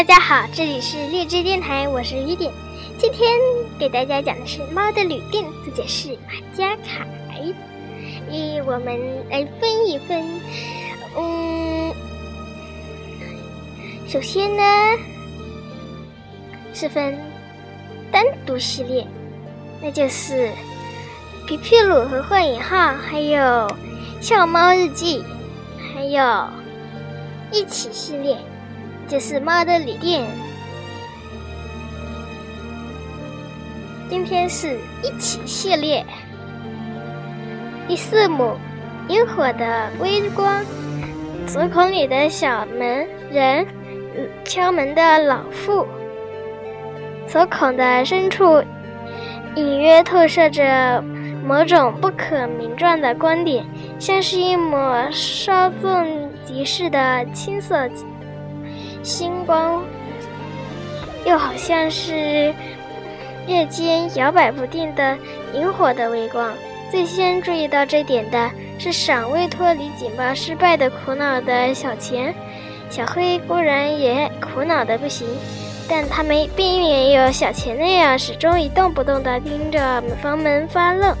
大家好，这里是励志电台，我是雨点。今天给大家讲的是《猫的旅店》，作者是马家凯。咦，我们来分一分。嗯，首先呢是分单独系列，那就是《皮皮鲁和幻影号》，还有《笑猫日记》，还有一起系列。这是猫的旅店，今天是一起系列第四幕，萤火的微光，锁孔里的小门人，敲门的老妇，锁孔的深处隐约透射着某种不可名状的光点，像是一抹稍纵即逝的青色。星光，又好像是夜间摇摆不定的萤火的微光。最先注意到这点的是尚未脱离警报失败的苦恼的小钱。小黑固然也苦恼的不行，但他没并没有小钱那样始终一动不动地盯着房门发愣。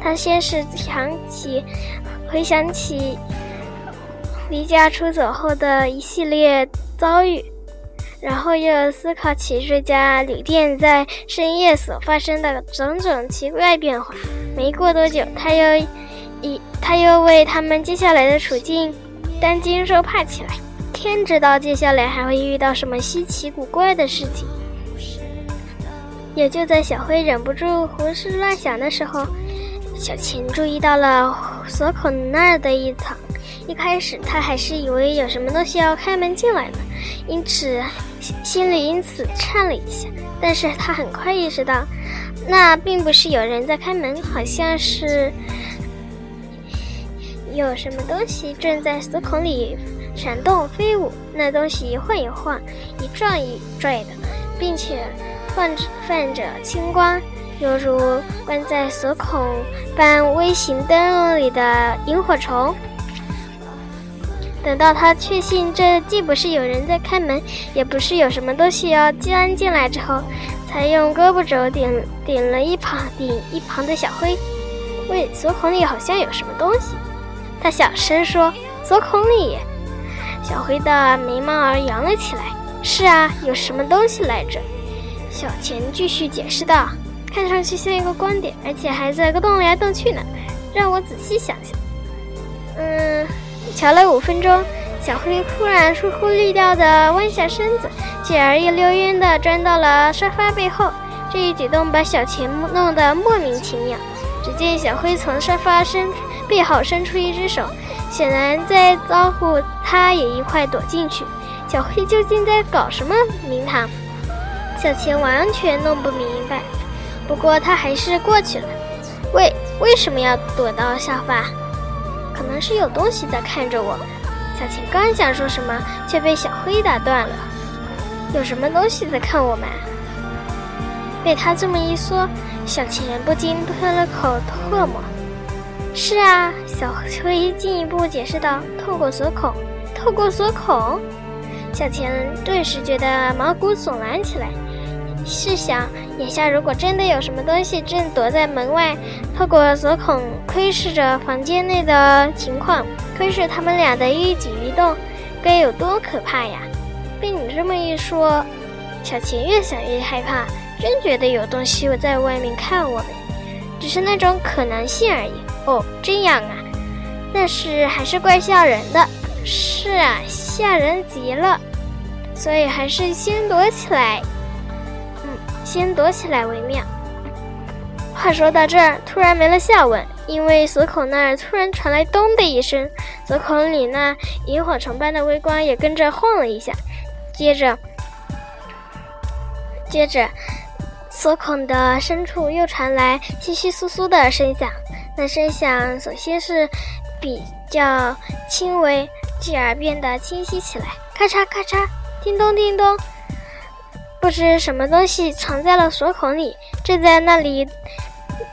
他先是想起，回想起离家出走后的一系列。遭遇，然后又思考起这家旅店在深夜所发生的种种奇怪变化。没过多久，他又一他又为他们接下来的处境担惊受怕起来。天知道接下来还会遇到什么稀奇古怪的事情。也就在小灰忍不住胡思乱想的时候，小琴注意到了锁孔那儿的一层。一开始他还是以为有什么东西要开门进来呢，因此心里因此颤了一下。但是他很快意识到，那并不是有人在开门，好像是有什么东西正在锁孔里闪动飞舞。那东西晃一晃，一转一拽的，并且泛着泛着青光，犹如关在锁孔般微型灯笼里的萤火虫。等到他确信这既不是有人在开门，也不是有什么东西要钻进来之后，才用胳膊肘点点了一旁顶一旁的小灰。喂，锁孔里好像有什么东西。他小声说：“锁孔里。”小灰的眉毛儿扬了起来。是啊，有什么东西来着？小钱继续解释道：“看上去像一个光点，而且还在个动来动去呢。让我仔细想想。嗯。”瞧了五分钟，小灰突然出乎意料地弯下身子，继而一溜烟地钻到了沙发背后。这一举动把小钱弄得莫名其妙。只见小灰从沙发身背后伸出一只手，显然在招呼他也一块躲进去。小灰究竟在搞什么名堂？小钱完全弄不明白。不过他还是过去了。喂，为什么要躲到沙发？可能是有东西在看着我，小琴刚想说什么，却被小灰打断了。有什么东西在看我们？被他这么一说，小晴不禁吞了口唾沫。是啊，小灰进一步解释道：“透过锁孔，透过锁孔。”小晴顿时觉得毛骨悚然起来。试想，眼下如果真的有什么东西正躲在门外，透过锁孔窥视着房间内的情况，窥视他们俩的一举一动，该有多可怕呀！被你这么一说，小琴越想越害怕，真觉得有东西在外面看我们，只是那种可能性而已。哦，这样啊，但是还是怪吓人的。是啊，吓人极了，所以还是先躲起来。先躲起来为妙。话说到这儿，突然没了下文，因为锁孔那儿突然传来“咚”的一声，锁孔里那萤火虫般的微光也跟着晃了一下。接着，接着，锁孔的深处又传来窸窸窣窣的声响。那声响首先是比较轻微，继而变得清晰起来，咔嚓咔嚓，叮咚叮咚。不知什么东西藏在了锁孔里，正在那里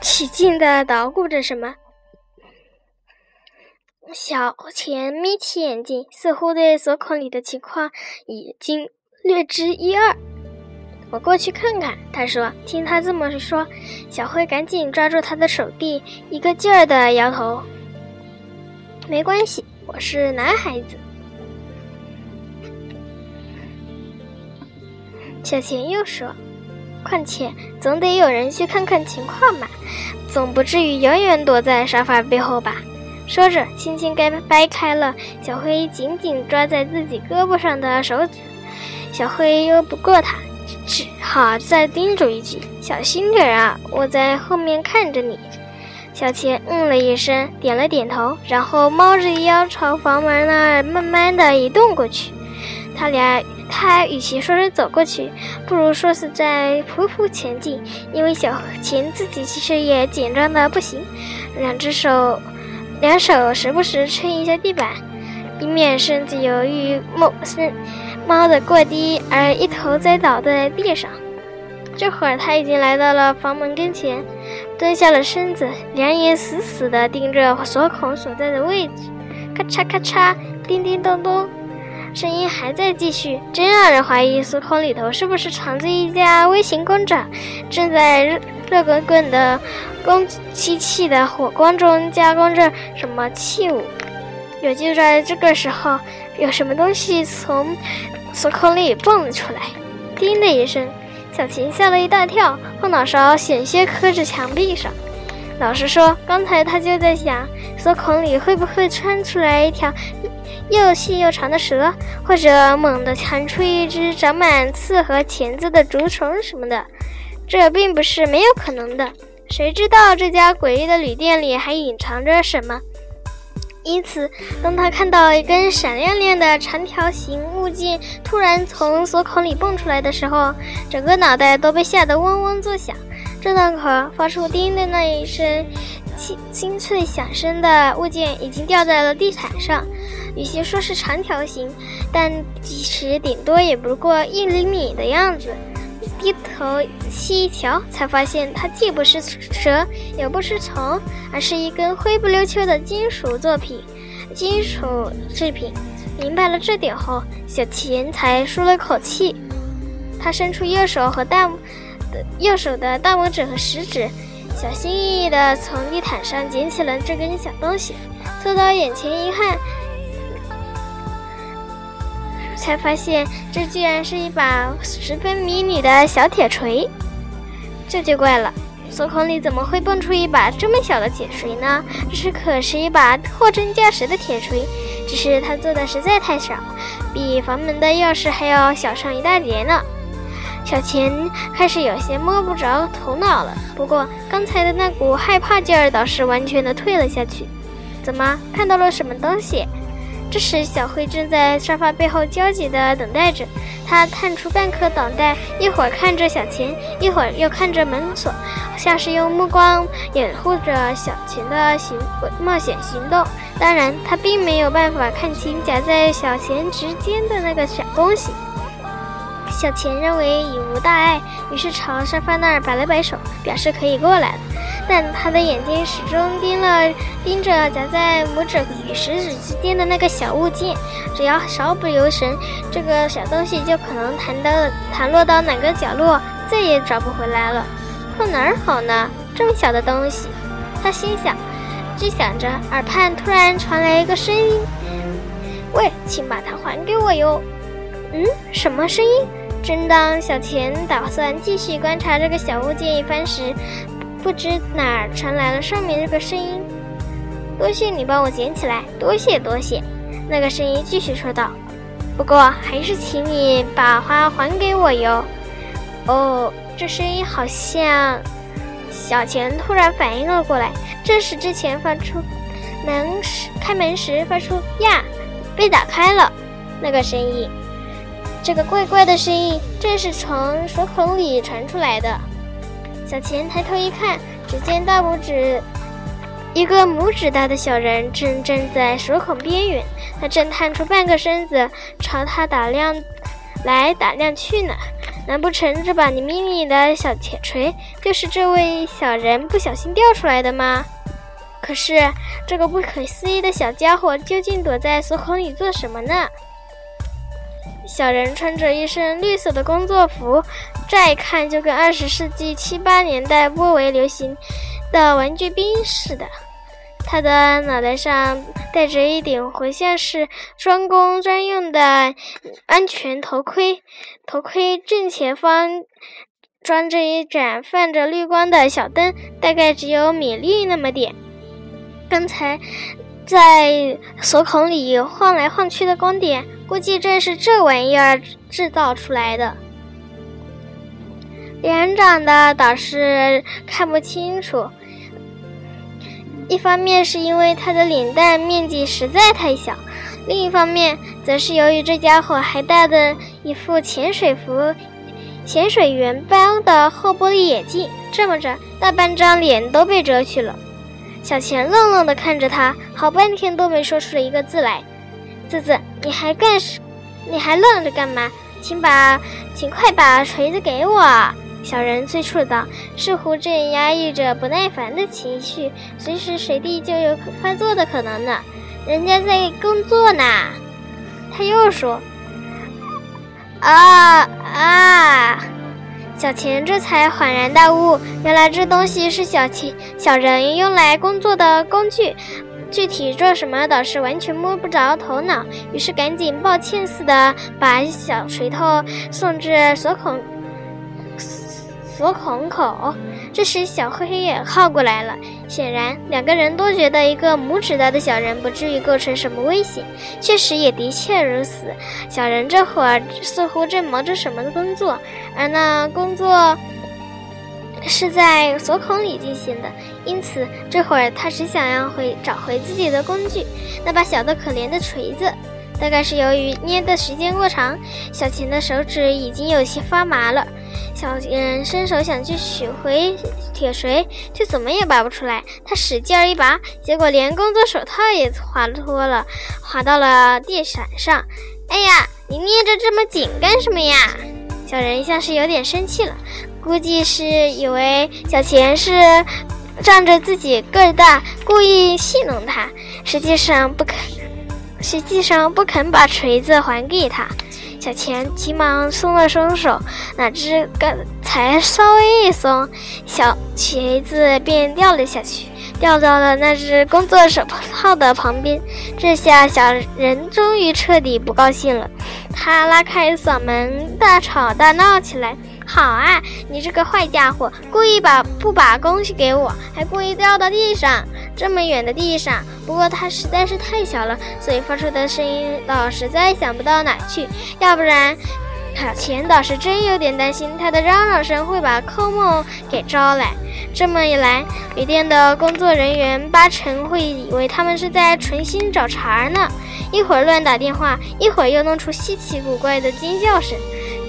起劲的捣鼓着什么。小钱眯起眼睛，似乎对锁孔里的情况已经略知一二。我过去看看。他说：“听他这么说，小辉赶紧抓住他的手臂，一个劲儿的摇头。没关系，我是男孩子。”小钱又说：“况且总得有人去看看情况嘛，总不至于永远躲在沙发背后吧？”说着，轻轻掰掰开了小灰紧紧抓在自己胳膊上的手指。小灰又不过他。只好再叮嘱一句：“小心点啊，我在后面看着你。”小钱嗯了一声，点了点头，然后猫着腰朝房门那儿慢慢的移动过去。他俩，他与其说是走过去，不如说是在匍匐前进，因为小琴自己其实也紧张的不行，两只手，两手时不时撑一下地板，以免身子由于猫身。猫的过低而一头栽倒在地上。这会儿他已经来到了房门跟前，蹲下了身子，两眼死死地盯着锁孔所在的位置。咔嚓咔嚓，叮叮咚咚，声音还在继续，真让人怀疑锁孔里头是不是藏着一家微型工厂，正在热热滚滚的工机器的火光中加工着什么器物。有就在这个时候，有什么东西从。锁孔里蹦了出来，叮的一声，小琴吓了一大跳，后脑勺险些磕着墙壁上。老实说，刚才他就在想，锁孔里会不会窜出来一条又细又长的蛇，或者猛地弹出一只长满刺和钳子的竹虫什么的。这并不是没有可能的，谁知道这家诡异的旅店里还隐藏着什么？因此，当他看到一根闪亮亮的长条形物件突然从锁孔里蹦出来的时候，整个脑袋都被吓得嗡嗡作响。正当可发出“叮”的那一声清清脆响声的物件已经掉在了地毯上。与其说是长条形，但其实顶多也不过一厘米的样子。低头细一瞧，才发现它既不是蛇，也不是虫，而是一根灰不溜秋的金属作品，金属制品。明白了这点后，小钱才舒了口气。他伸出右手和大右手的大拇指和食指，小心翼翼地从地毯上捡起了这根小东西，凑到眼前一看。才发现，这居然是一把十分迷你的小铁锤。这就怪了，锁孔里怎么会蹦出一把这么小的铁锤呢？这是可是一把货真价实的铁锤，只是它做的实在太小，比房门的钥匙还要小上一大截呢。小钱开始有些摸不着头脑了，不过刚才的那股害怕劲儿倒是完全的退了下去。怎么看到了什么东西？这时，小灰正在沙发背后焦急地等待着。他探出半颗脑袋，一会儿看着小钱，一会儿又看着门锁，像是用目光掩护着小钱的行冒险行动。当然，他并没有办法看清夹在小钱之间的那个小东西。小钱认为已无大碍，于是朝沙发那儿摆了摆手，表示可以过来了。但他的眼睛始终盯了盯着夹在拇指与食指之间的那个小物件，只要稍不留神，这个小东西就可能弹到弹落到哪个角落，再也找不回来了。放哪儿好呢？这么小的东西，他心想。正想着，耳畔突然传来一个声音：“喂，请把它还给我哟。”嗯，什么声音？正当小钱打算继续观察这个小物件一番时，不知哪儿传来了上面这个声音，多谢你帮我捡起来，多谢多谢。那个声音继续说道：“不过还是请你把花还给我哟。”哦，这声音好像……小钱突然反应了过来，正是之前发出门时开门时发出“呀”被打开了那个声音。这个怪怪的声音正是从锁孔里传出来的。小钱抬头一看，只见大拇指一个拇指大的小人正站在锁孔边缘，他正探出半个身子朝他打量来打量去呢。难不成这把你迷你的小铁锤就是这位小人不小心掉出来的吗？可是这个不可思议的小家伙究竟躲在锁孔里做什么呢？小人穿着一身绿色的工作服，乍一看就跟二十世纪七八年代颇为流行的玩具兵似的。他的脑袋上戴着一顶活像是专工专用的安全头盔，头盔正前方装着一盏泛着绿光的小灯，大概只有米粒那么点。刚才在锁孔里晃来晃去的光点，估计正是这玩意儿制造出来的。连长的倒是看不清楚。一方面是因为他的脸蛋面积实在太小，另一方面则是由于这家伙还戴着一副潜水服、潜水员般的厚玻璃眼镜，这么着大半张脸都被遮去了。小钱愣愣地看着他，好半天都没说出一个字来。子子，你还干什？你还愣着干嘛？请把，请快把锤子给我！小人催促道，似乎正压抑着不耐烦的情绪，随时随地就有发作的可能呢。人家在工作呢。他又说：“啊啊！”小钱这才恍然大悟，原来这东西是小钱小人用来工作的工具，具体做什么倒是完全摸不着头脑。于是赶紧抱歉似的把小锤头送至锁孔。锁孔口，这时小黑也靠过来了。显然，两个人都觉得一个拇指大的小人不至于构成什么危险。确实也的确如此。小人这会儿似乎正忙着什么工作，而那工作是在锁孔里进行的，因此这会儿他只想要回找回自己的工具，那把小的可怜的锤子。大概是由于捏的时间过长，小琴的手指已经有些发麻了。小人伸手想去取回铁锤，却怎么也拔不出来。他使劲儿一拔，结果连工作手套也滑脱了，滑到了地毯上。哎呀，你捏着这么紧干什么呀？小人像是有点生气了，估计是以为小钱是仗着自己个儿大，故意戏弄他。实际上不肯。实际上不肯把锤子还给他，小钱急忙松了松手，哪知刚才稍微一松，小锤子便掉了下去，掉到了那只工作手套的旁边。这下小人终于彻底不高兴了，他拉开嗓门大吵大闹起来。好啊，你这个坏家伙，故意把不把东西给我，还故意掉到地上，这么远的地上。不过它实在是太小了，所以发出的声音倒实在想不到哪去。要不然，小钱倒是真有点担心，他的嚷嚷声会把寇梦给招来。这么一来，旅店的工作人员八成会以为他们是在存心找茬呢。一会儿乱打电话，一会儿又弄出稀奇古怪的尖叫声。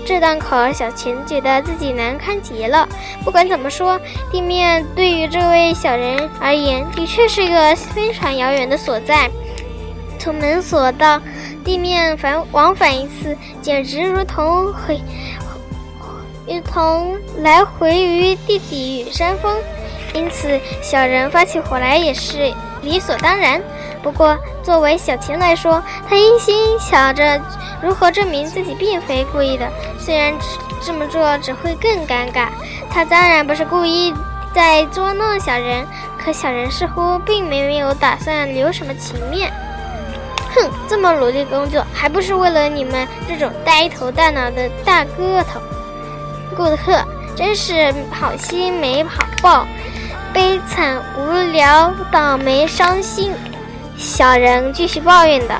这档口，小钱觉得自己难堪极了。不管怎么说，地面对于这位小人而言，的确是一个非常遥远的所在。从门锁到地面返往返一次，简直如同回，如同来回于地底与山峰。因此，小人发起火来也是理所当然。不过，作为小琴来说，他一心想着如何证明自己并非故意的。虽然这么做只会更尴尬，他当然不是故意在捉弄小人。可小人似乎并没有打算留什么情面。哼，这么努力工作，还不是为了你们这种呆头大脑的大个头？顾客真是好心没好报，悲惨无聊，倒霉伤心。小人继续抱怨道：“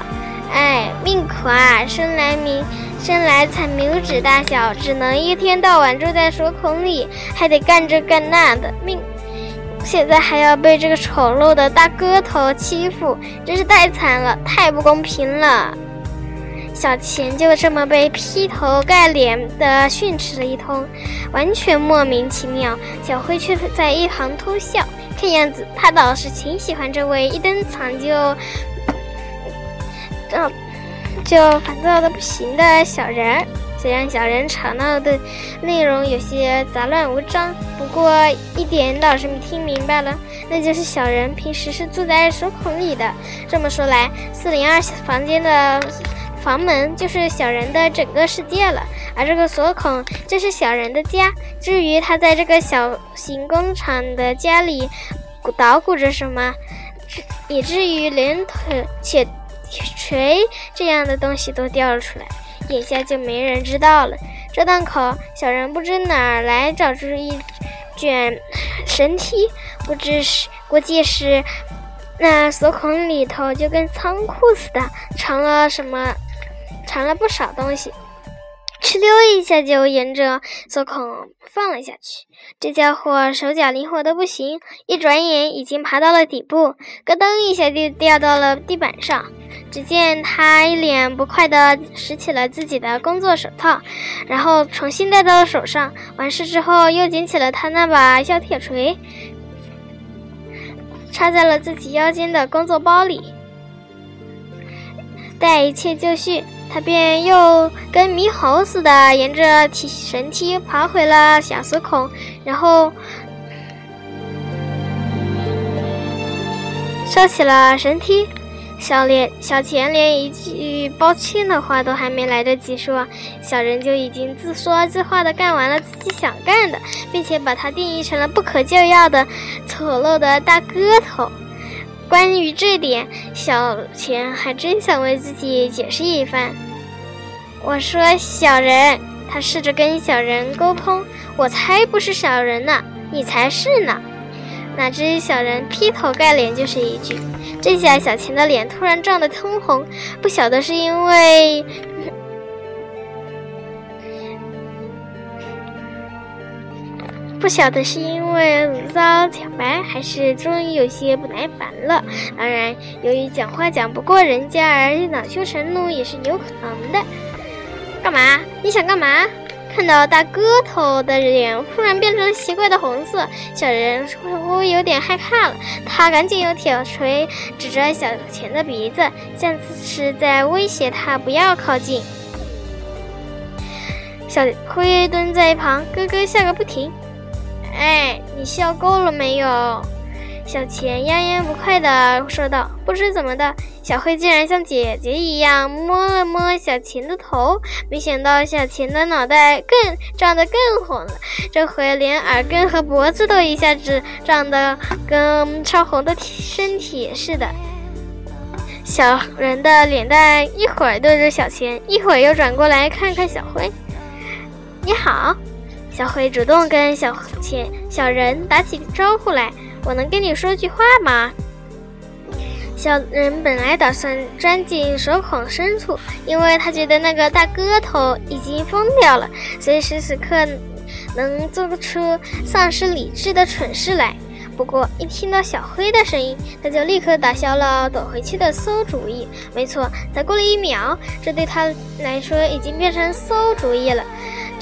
哎，命苦啊！生来名，生来才拇指大小，只能一天到晚住在锁孔里，还得干这干那的命。现在还要被这个丑陋的大哥头欺负，真是太惨了，太不公平了。”小钱就这么被劈头盖脸的训斥了一通，完全莫名其妙。小辉却在一旁偷笑。看样子，他倒是挺喜欢这位一登场就，这就烦躁的不行的小人儿。虽然小人吵闹的内容有些杂乱无章，不过一点倒是听明白了，那就是小人平时是住在手孔里的。这么说来，四零二房间的房门就是小人的整个世界了，而这个锁孔就是小人的家。至于他在这个小型工厂的家里捣鼓着什么，以至于连铁铁锤这样的东西都掉了出来，眼下就没人知道了。这档口，小人不知哪儿来找出一卷神梯，不知是估计是那锁孔里头就跟仓库似的，藏了什么，藏了不少东西。哧溜一下就沿着锁孔放了下去。这家伙手脚灵活的不行，一转眼已经爬到了底部，咯噔一下就掉到了地板上。只见他一脸不快地拾起了自己的工作手套，然后重新戴到了手上。完事之后，又捡起了他那把小铁锤，插在了自己腰间的工作包里。待一切就绪，他便又跟猕猴似的沿着梯神梯爬回了小锁孔，然后收起了神梯。小连小钱连一句抱歉的话都还没来得及说，小人就已经自说自话的干完了自己想干的，并且把他定义成了不可救药的丑陋的大个头。关于这点，小钱还真想为自己解释一番。我说小人，他试着跟小人沟通，我才不是小人呢，你才是呢。哪知小人劈头盖脸就是一句，这下小琴的脸突然涨得通红，不晓得是因为，不晓得是因为遭挑白，还是终于有些不耐烦了。当然，由于讲话讲不过人家而恼羞成怒也是有可能的。干嘛？你想干嘛？看到大个头的脸忽然变成了奇怪的红色，小人似乎有点害怕了。他赶紧用铁锤指着小钱的鼻子，像是在威胁他不要靠近。小灰蹲在一旁，咯咯笑个不停。哎，你笑够了没有？小钱压言不快地说道：“不知怎么的，小黑竟然像姐姐一样摸了摸小钱的头，没想到小钱的脑袋更胀得更红了，这回连耳根和脖子都一下子胀得跟烧红的身体似的。小人的脸蛋一会儿对着小钱，一会儿又转过来看看小灰。你好，小灰主动跟小钱小人打起招呼来。”我能跟你说句话吗？小人本来打算钻进手孔深处，因为他觉得那个大个头已经疯掉了，随时此刻能做出丧失理智的蠢事来。不过一听到小灰的声音，他就立刻打消了躲回去的馊主意。没错，才过了一秒，这对他来说已经变成馊主意了。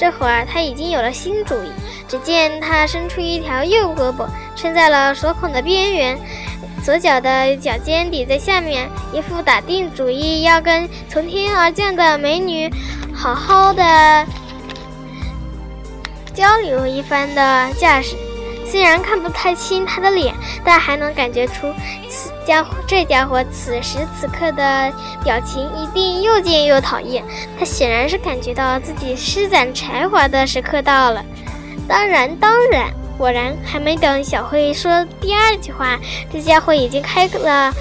这会儿他已经有了新主意。只见他伸出一条右胳膊，撑在了锁孔的边缘，左脚的脚尖抵在下面，一副打定主意要跟从天而降的美女好好的交流一番的架势。虽然看不太清他的脸，但还能感觉出此家伙这家伙此时此刻的表情一定又贱又讨厌。他显然是感觉到自己施展才华的时刻到了。当然，当然，果然，还没等小慧说第二句话，这家伙已经开了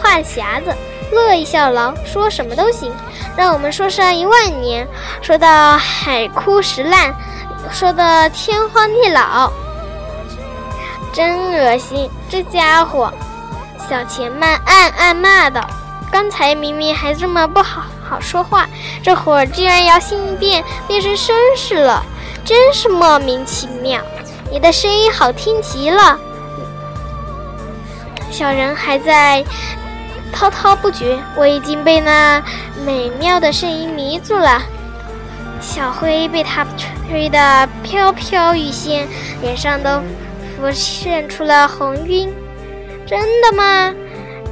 话匣子，乐意效劳，说什么都行，让我们说上一万年，说到海枯石烂，说的天荒地老，真恶心！这家伙，小钱曼暗暗骂道：“刚才明明还这么不好好说话，这会儿居然摇身一变，变成绅士了。”真是莫名其妙！你的声音好听极了。小人还在滔滔不绝，我已经被那美妙的声音迷住了。小灰被他吹得飘飘欲仙，脸上都浮现出了红晕。真的吗？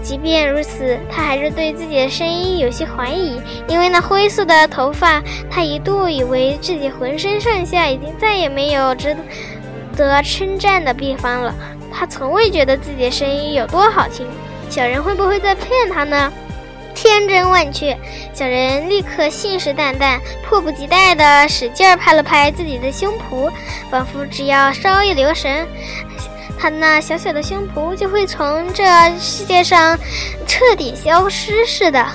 即便如此，他还是对自己的声音有些怀疑，因为那灰色的头发，他一度以为自己浑身上下已经再也没有值得称赞的地方了。他从未觉得自己的声音有多好听，小人会不会在骗他呢？天真万确。小人立刻信誓旦旦、迫不及待地使劲拍了拍自己的胸脯，仿佛只要稍一留神，他那小小的胸脯就会从这世界上彻底消失似的。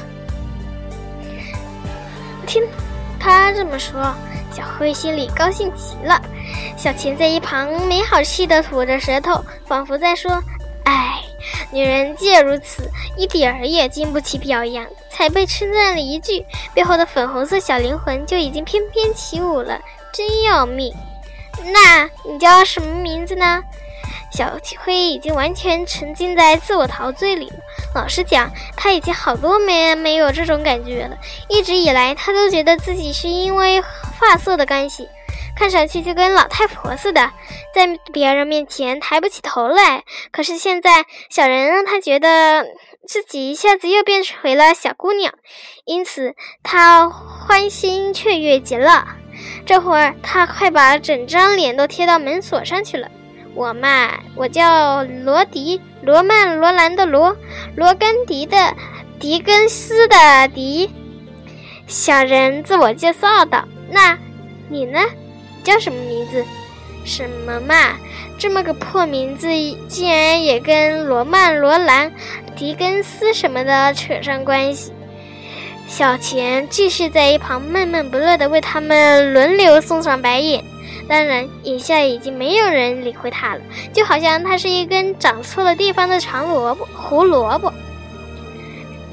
听他这么说，小灰心里高兴极了。小琴在一旁没好气地吐着舌头，仿佛在说：“哎，女人既如此，一点儿也经不起表扬。”才被称赞了一句，背后的粉红色小灵魂就已经翩翩起舞了，真要命！那你叫什么名字呢？小灰已经完全沉浸在自我陶醉里了。老实讲，他已经好多年没有这种感觉了。一直以来，他都觉得自己是因为发色的关系，看上去就跟老太婆似的，在别人面前抬不起头来。可是现在，小人让他觉得自己一下子又变回了小姑娘，因此他欢欣雀跃极了。这会儿，他快把整张脸都贴到门锁上去了。我嘛，我叫罗迪，罗曼罗兰的罗，罗根迪的狄更斯的迪。小人自我介绍道：“那你呢？叫什么名字？什么嘛？这么个破名字，竟然也跟罗曼罗兰、狄更斯什么的扯上关系？”小钱继续在一旁闷闷不乐地为他们轮流送上白眼。当然，眼下已经没有人理会他了，就好像他是一根长错了地方的长萝卜、胡萝卜。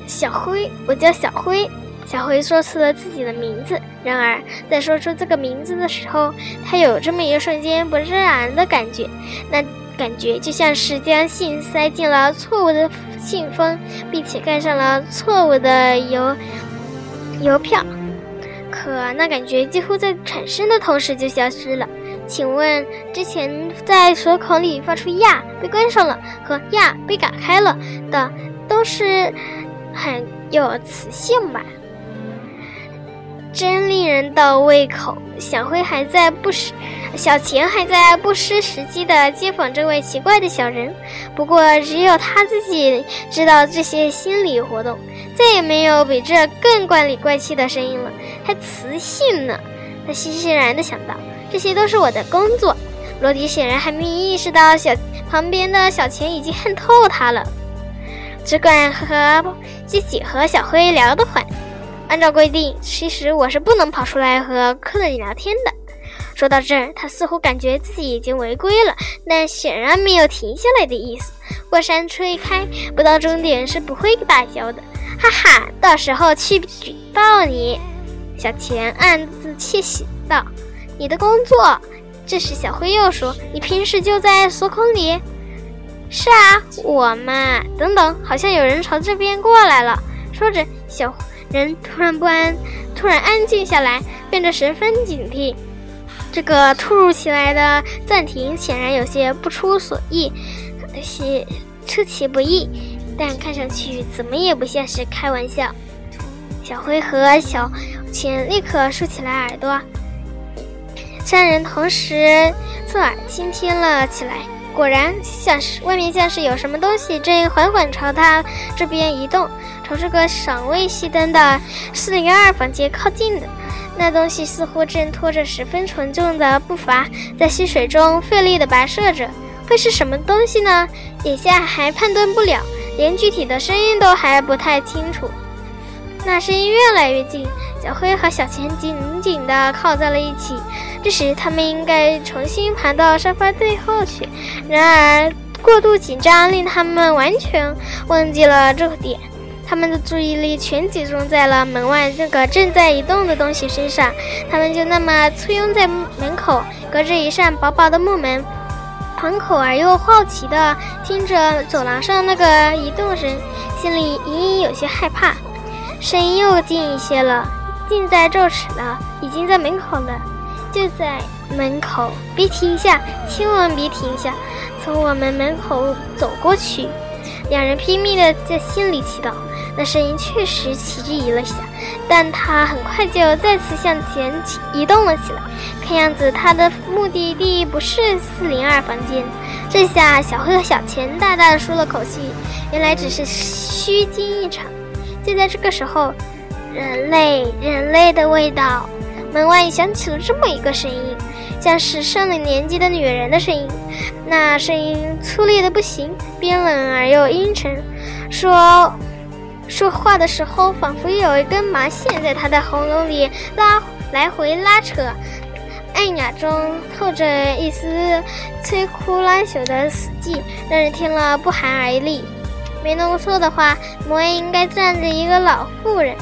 小灰，我叫小灰。小灰说出了自己的名字。然而，在说出这个名字的时候，他有这么一瞬间不自然的感觉，那感觉就像是将信塞进了错误的信封，并且盖上了错误的邮邮票。可那感觉几乎在产生的同时就消失了。请问，之前在锁孔里发出“呀”被关上了和“呀”被打开了的，都是很有磁性吧？真令人倒胃口。小灰还在不失，小钱还在不失时机地接访这位奇怪的小人。不过，只有他自己知道这些心理活动。再也没有比这更怪里怪气的声音了，还磁性呢。他欣欣然地想到，这些都是我的工作。罗迪显然还没意识到小旁边的小钱已经恨透他了，只管和自己和小灰聊得欢。按照规定，其实我是不能跑出来和客人聊天的。说到这儿，他似乎感觉自己已经违规了，但显然没有停下来的意思。过山车一开，不到终点是不会打消的。哈哈，到时候去举报你。小钱暗自窃喜道：“你的工作。”这时，小灰又说：“你平时就在锁孔里？”“是啊，我嘛……等等，好像有人朝这边过来了。”说着，小人突然不安，突然安静下来，变得十分警惕。这个突如其来的暂停显然有些不出所意，些出其不意。但看上去怎么也不像是开玩笑。小灰和小钱立刻竖起来耳朵，三人同时侧耳倾听了起来。果然，像是外面像是有什么东西正缓缓朝他这边移动，朝这个尚未熄灯的四零二房间靠近的。那东西似乎正拖着十分沉重的步伐，在溪水中费力地跋涉着。会是什么东西呢？眼下还判断不了。连具体的声音都还不太清楚，那声音越来越近，小灰和小钱紧紧地靠在了一起。这时，他们应该重新爬到沙发背后去。然而，过度紧张令他们完全忘记了这点，他们的注意力全集中在了门外那个正在移动的东西身上。他们就那么簇拥在门口，隔着一扇薄薄的木门。敞口而又好奇地听着走廊上那个移动声，心里隐隐有些害怕。声音又近一些了，近在咫尺了，已经在门口了，就在门口！别停下，千万别停下，从我们门口走过去。两人拼命地在心里祈祷。那声音确实奇异了下，但他很快就再次向前移动了起来。看样子他的目的地不是四零二房间。这下小黑和小钱大大的舒了口气，原来只是虚惊一场。就在这个时候，人类，人类的味道。门外响起了这么一个声音，像是上了年纪的女人的声音。那声音粗劣的不行，冰冷而又阴沉。说说话的时候，仿佛有一根麻线在他的喉咙里拉来回拉扯，暗哑中透着一丝摧枯拉朽的死寂，让人听了不寒而栗。没弄错的话，门外应该站着一个老妇人。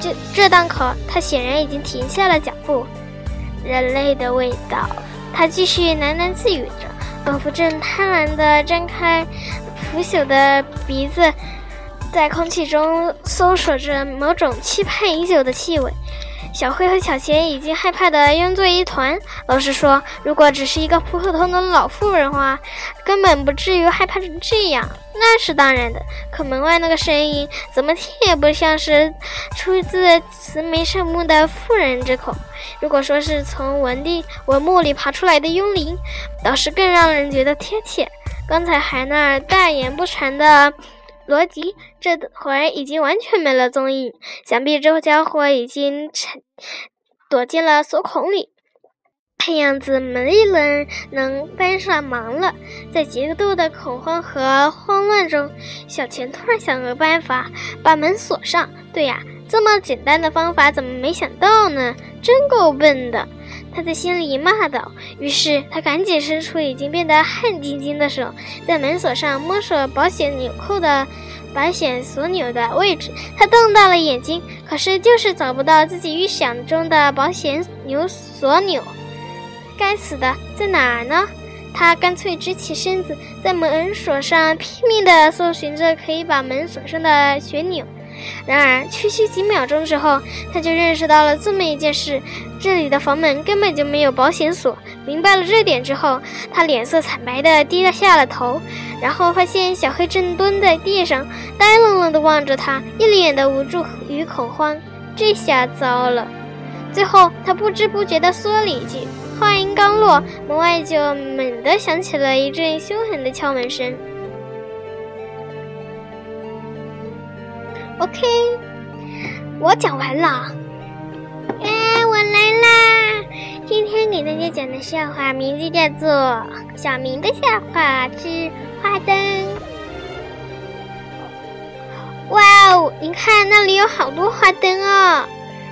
这这档口，他显然已经停下了脚步。人类的味道，他继续喃喃自语着，仿佛正贪婪地张开腐朽的鼻子，在空气中搜索着某种期盼已久的气味。小灰和小贤已经害怕的拥作一团。老实说，如果只是一个普普通通的老妇人话，根本不至于害怕成这样。那是当然的。可门外那个声音，怎么听也不像是出自慈眉善目的妇人之口。如果说是从文地文墓里爬出来的幽灵，倒是更让人觉得贴切。刚才还那儿大言不惭的。罗辑这会儿已经完全没了踪影，想必这家伙已经沉躲进了锁孔里。看样子没人能帮上忙了。在极度的恐慌和慌乱中，小钱突然想个办法，把门锁上。对呀，这么简单的方法怎么没想到呢？真够笨的！他在心里骂道。于是他赶紧伸出已经变得汗津津的手，在门锁上摸索保险纽扣的保险锁钮的位置。他瞪大了眼睛，可是就是找不到自己预想中的保险钮锁钮。该死的，在哪儿呢？他干脆直起身子，在门锁上拼命地搜寻着可以把门锁上的旋钮。然而，区区几秒钟之后，他就认识到了这么一件事：这里的房门根本就没有保险锁。明白了这点之后，他脸色惨白地低了下了头，然后发现小黑正蹲在地上，呆愣愣地望着他，一脸的无助与恐慌。这下糟了！最后，他不知不觉地说了一句，话音刚落，门外就猛地响起了一阵凶狠的敲门声。OK，我讲完了。哎，我来啦！今天给大家讲的笑话名字叫做《小明的笑话之花灯》。哇哦，你看那里有好多花灯哦！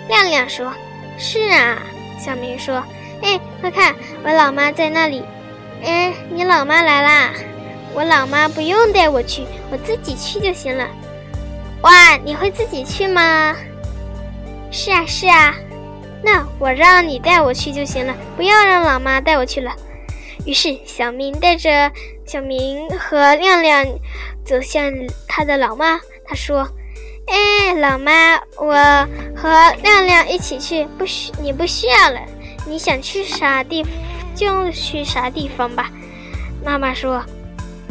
亮亮说：“是啊。”小明说：“哎，快看，我老妈在那里。”哎，你老妈来啦？我老妈不用带我去，我自己去就行了。哇，你会自己去吗？是啊，是啊，那我让你带我去就行了，不要让老妈带我去了。于是小明带着小明和亮亮走向他的老妈，他说：“哎，老妈，我和亮亮一起去，不需你不需要了，你想去啥地就去啥地方吧。”妈妈说：“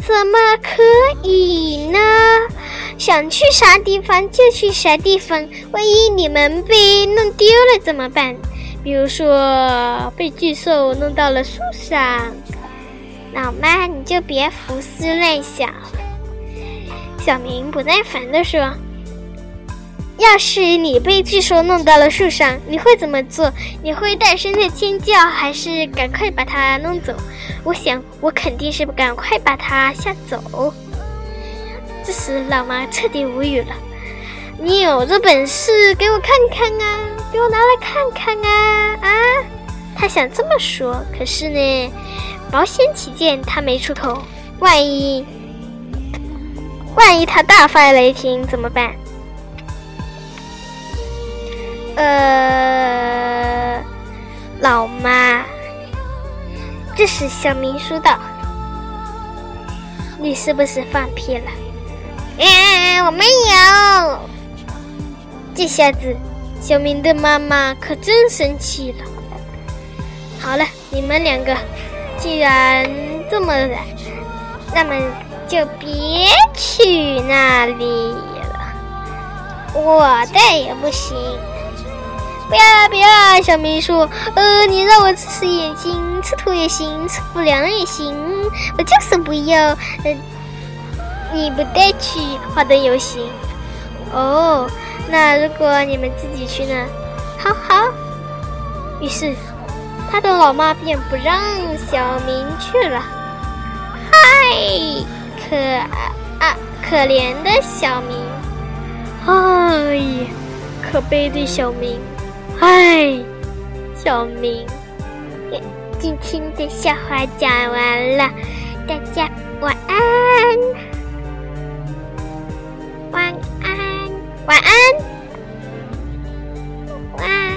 怎么可以呢？”想去啥地方就去啥地方，万一你们被弄丢了怎么办？比如说被巨兽弄到了树上，老妈你就别胡思乱想。小明不耐烦地说：“要是你被巨兽弄到了树上，你会怎么做？你会大声的尖叫，还是赶快把它弄走？我想我肯定是不赶快把它吓走。”这时，老妈彻底无语了。你有这本事，给我看看啊！给我拿来看看啊！啊！他想这么说，可是呢，保险起见，他没出口。万一，万一他大发雷霆怎么办？呃，老妈。这时，小明说道：“你是不是放屁了？”哎，我没有。这下子，小明的妈妈可真生气了。好了，你们两个既然这么懒，那么就别去那里了。我的也不行。不要不要！小明说：“呃，你让我吃也行，吃土也行，吃不良也行，我就是不要。”呃。你不带去花灯游行，哦，那如果你们自己去呢？好好。于是，他的老妈便不让小明去了。嗨，可啊，可怜的小明！哎，可悲的小明！哎，小明！今天的笑话讲完了，大家晚安。晚安。晚安。晚安。